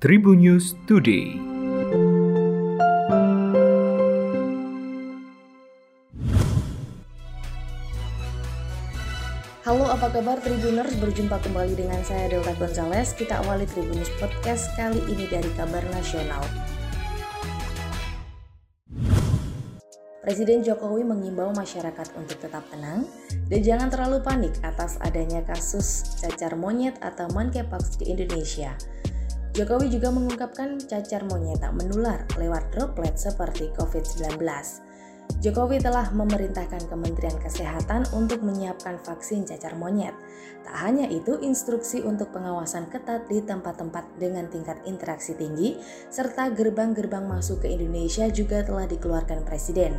Tribun News Today. Halo apa kabar Tribuners, berjumpa kembali dengan saya Delta Gonzales. Kita awali Tribunnews Podcast kali ini dari kabar nasional. Presiden Jokowi mengimbau masyarakat untuk tetap tenang dan jangan terlalu panik atas adanya kasus cacar monyet atau monkeypox di Indonesia Jokowi juga mengungkapkan cacar monyet tak menular lewat droplet seperti COVID-19. Jokowi telah memerintahkan Kementerian Kesehatan untuk menyiapkan vaksin cacar monyet. Tak hanya itu, instruksi untuk pengawasan ketat di tempat-tempat dengan tingkat interaksi tinggi serta gerbang-gerbang masuk ke Indonesia juga telah dikeluarkan Presiden.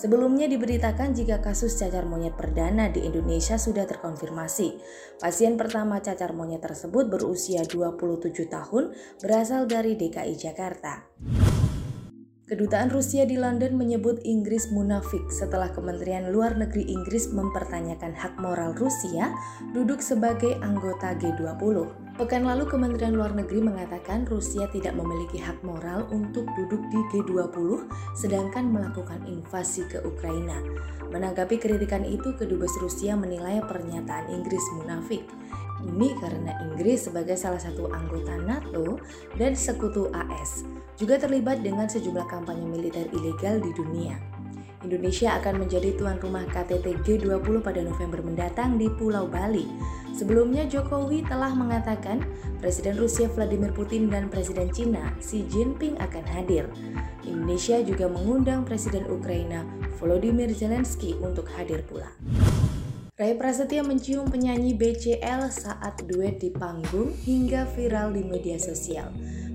Sebelumnya diberitakan jika kasus cacar monyet perdana di Indonesia sudah terkonfirmasi. Pasien pertama cacar monyet tersebut berusia 27 tahun berasal dari DKI Jakarta. Kedutaan Rusia di London menyebut Inggris munafik setelah Kementerian Luar Negeri Inggris mempertanyakan hak moral Rusia duduk sebagai anggota G20. Pekan lalu Kementerian Luar Negeri mengatakan Rusia tidak memiliki hak moral untuk duduk di G20 sedangkan melakukan invasi ke Ukraina. Menanggapi kritikan itu, Kedubes Rusia menilai pernyataan Inggris munafik. Ini karena Inggris sebagai salah satu anggota NATO dan sekutu AS juga terlibat dengan sejumlah kampanye militer ilegal di dunia. Indonesia akan menjadi tuan rumah KTT G20 pada November mendatang di Pulau Bali. Sebelumnya Jokowi telah mengatakan Presiden Rusia Vladimir Putin dan Presiden Cina Xi Jinping akan hadir. Indonesia juga mengundang Presiden Ukraina Volodymyr Zelensky untuk hadir pula. Ray Prasetya mencium penyanyi BCL saat duet di panggung hingga viral di media sosial.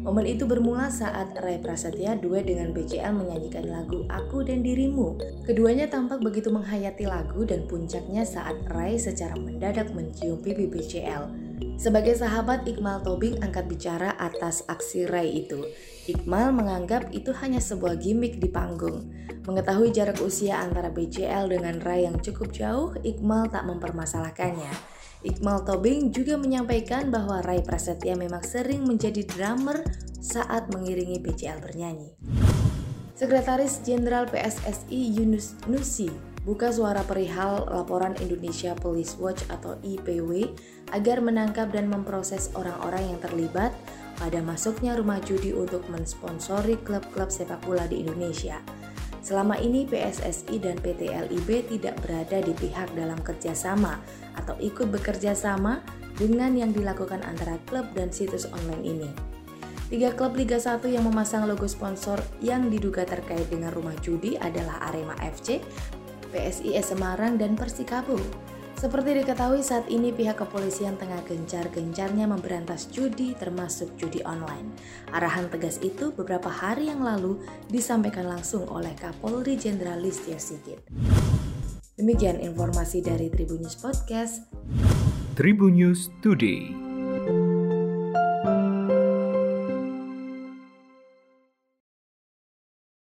Momen itu bermula saat Ray Prasetya duet dengan BCL menyanyikan lagu Aku dan Dirimu. Keduanya tampak begitu menghayati lagu dan puncaknya saat Ray secara mendadak mencium pipi BCL. Sebagai sahabat, Iqmal Tobing angkat bicara atas aksi Ray itu. Iqmal menganggap itu hanya sebuah gimmick di panggung. Mengetahui jarak usia antara BCL dengan Ray yang cukup jauh, Iqmal tak mempermasalahkannya. Iqmal Tobing juga menyampaikan bahwa Ray Prasetya memang sering menjadi drummer saat mengiringi BCL bernyanyi. Sekretaris Jenderal PSSI Yunus Nusi buka suara perihal laporan Indonesia Police Watch atau IPW agar menangkap dan memproses orang-orang yang terlibat pada masuknya rumah judi untuk mensponsori klub-klub sepak bola di Indonesia. Selama ini PSSI dan PT LIB tidak berada di pihak dalam kerjasama atau ikut bekerja sama dengan yang dilakukan antara klub dan situs online ini. Tiga klub Liga 1 yang memasang logo sponsor yang diduga terkait dengan rumah judi adalah Arema FC, PSIS Semarang, dan Persikabo. Seperti diketahui saat ini pihak kepolisian tengah gencar-gencarnya memberantas judi termasuk judi online. Arahan tegas itu beberapa hari yang lalu disampaikan langsung oleh Kapolri Jenderal Listio Sigit. Demikian informasi dari Tribun News Podcast. Tribun News Today.